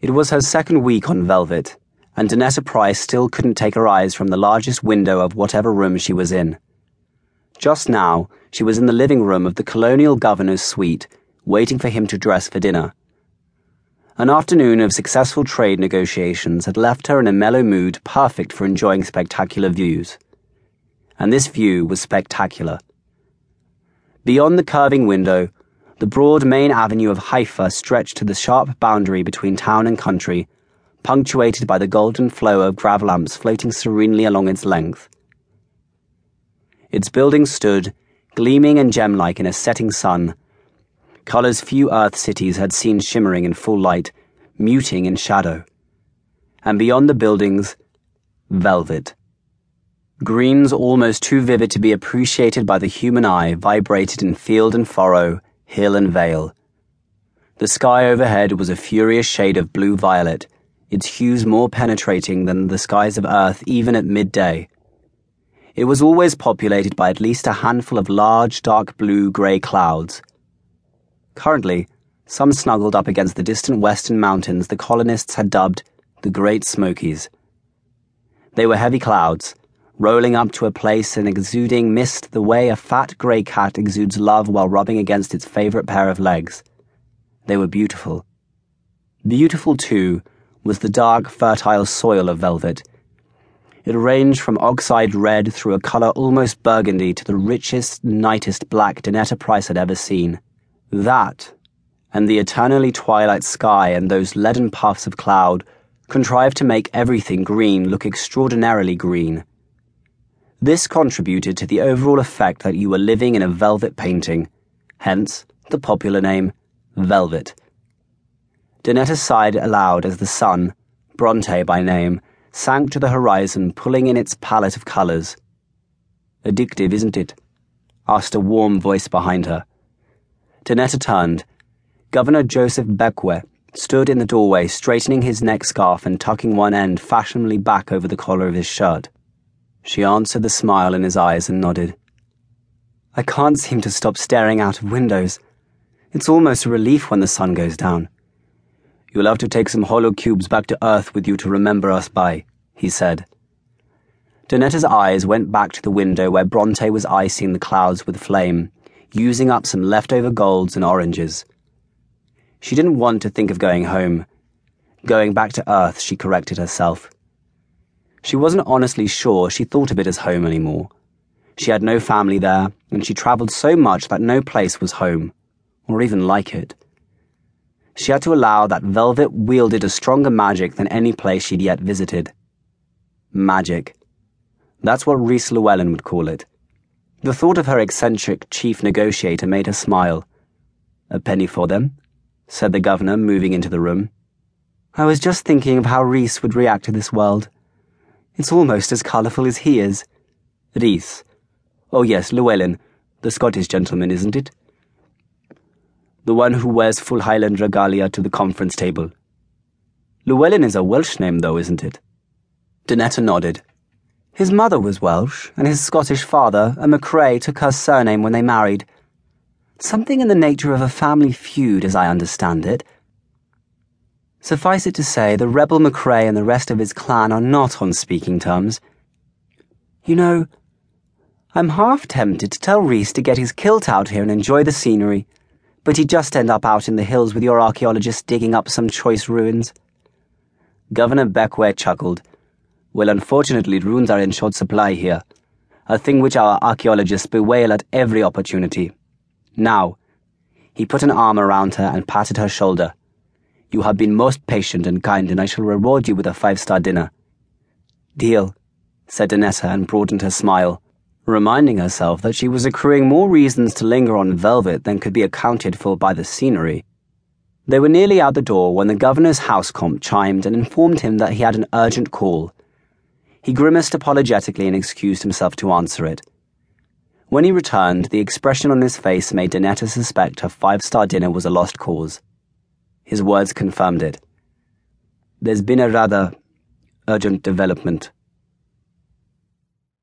It was her second week on Velvet, and Donetta Price still couldn't take her eyes from the largest window of whatever room she was in. Just now, she was in the living room of the colonial governor's suite, waiting for him to dress for dinner. An afternoon of successful trade negotiations had left her in a mellow mood perfect for enjoying spectacular views. And this view was spectacular. Beyond the curving window, the broad main avenue of Haifa stretched to the sharp boundary between town and country, punctuated by the golden flow of grav lamps floating serenely along its length. Its buildings stood, gleaming and gem like in a setting sun, colours few Earth cities had seen shimmering in full light, muting in shadow. And beyond the buildings, velvet. Greens almost too vivid to be appreciated by the human eye vibrated in field and furrow hill and vale. The sky overhead was a furious shade of blue violet, its hues more penetrating than the skies of Earth even at midday. It was always populated by at least a handful of large, dark blue grey clouds. Currently, some snuggled up against the distant western mountains the colonists had dubbed the Great Smokies. They were heavy clouds rolling up to a place and exuding mist the way a fat grey cat exudes love while rubbing against its favourite pair of legs. They were beautiful. Beautiful, too, was the dark, fertile soil of velvet. It ranged from oxide red through a colour almost burgundy to the richest, nightest black Donetta Price had ever seen. That, and the eternally twilight sky and those leaden puffs of cloud, contrived to make everything green look extraordinarily green. This contributed to the overall effect that you were living in a velvet painting, hence the popular name Velvet. Donetta sighed aloud as the sun, Bronte by name, sank to the horizon, pulling in its palette of colours. Addictive, isn't it? asked a warm voice behind her. Donetta turned. Governor Joseph Beckwith stood in the doorway, straightening his neck scarf and tucking one end fashionably back over the collar of his shirt. She answered the smile in his eyes and nodded. I can't seem to stop staring out of windows. It's almost a relief when the sun goes down. You'll have to take some holo cubes back to Earth with you to remember us by, he said. Donetta's eyes went back to the window where Bronte was icing the clouds with flame, using up some leftover golds and oranges. She didn't want to think of going home. Going back to Earth, she corrected herself. She wasn't honestly sure she thought of it as home anymore. She had no family there, and she travelled so much that no place was home, or even like it. She had to allow that velvet wielded a stronger magic than any place she'd yet visited. Magic. That's what Rhys Llewellyn would call it. The thought of her eccentric chief negotiator made her smile. A penny for them? said the governor, moving into the room. I was just thinking of how Rhys would react to this world. It's almost as colourful as he is. Rhys. Oh, yes, Llewellyn, the Scottish gentleman, isn't it? The one who wears full Highland regalia to the conference table. Llewellyn is a Welsh name, though, isn't it? Donetta nodded. His mother was Welsh, and his Scottish father, a McCrae, took her surname when they married. Something in the nature of a family feud, as I understand it. Suffice it to say, the rebel McCrae and the rest of his clan are not on speaking terms. You know, I'm half tempted to tell Rhys to get his kilt out here and enjoy the scenery, but he'd just end up out in the hills with your archaeologists digging up some choice ruins. Governor Beckwith chuckled. Well, unfortunately, ruins are in short supply here, a thing which our archaeologists bewail at every opportunity. Now, he put an arm around her and patted her shoulder. You have been most patient and kind, and I shall reward you with a five star dinner. Deal, said Donetta and broadened her smile, reminding herself that she was accruing more reasons to linger on velvet than could be accounted for by the scenery. They were nearly out the door when the governor's house comp chimed and informed him that he had an urgent call. He grimaced apologetically and excused himself to answer it. When he returned, the expression on his face made Donetta suspect her five star dinner was a lost cause. His words confirmed it. There's been a rather urgent development,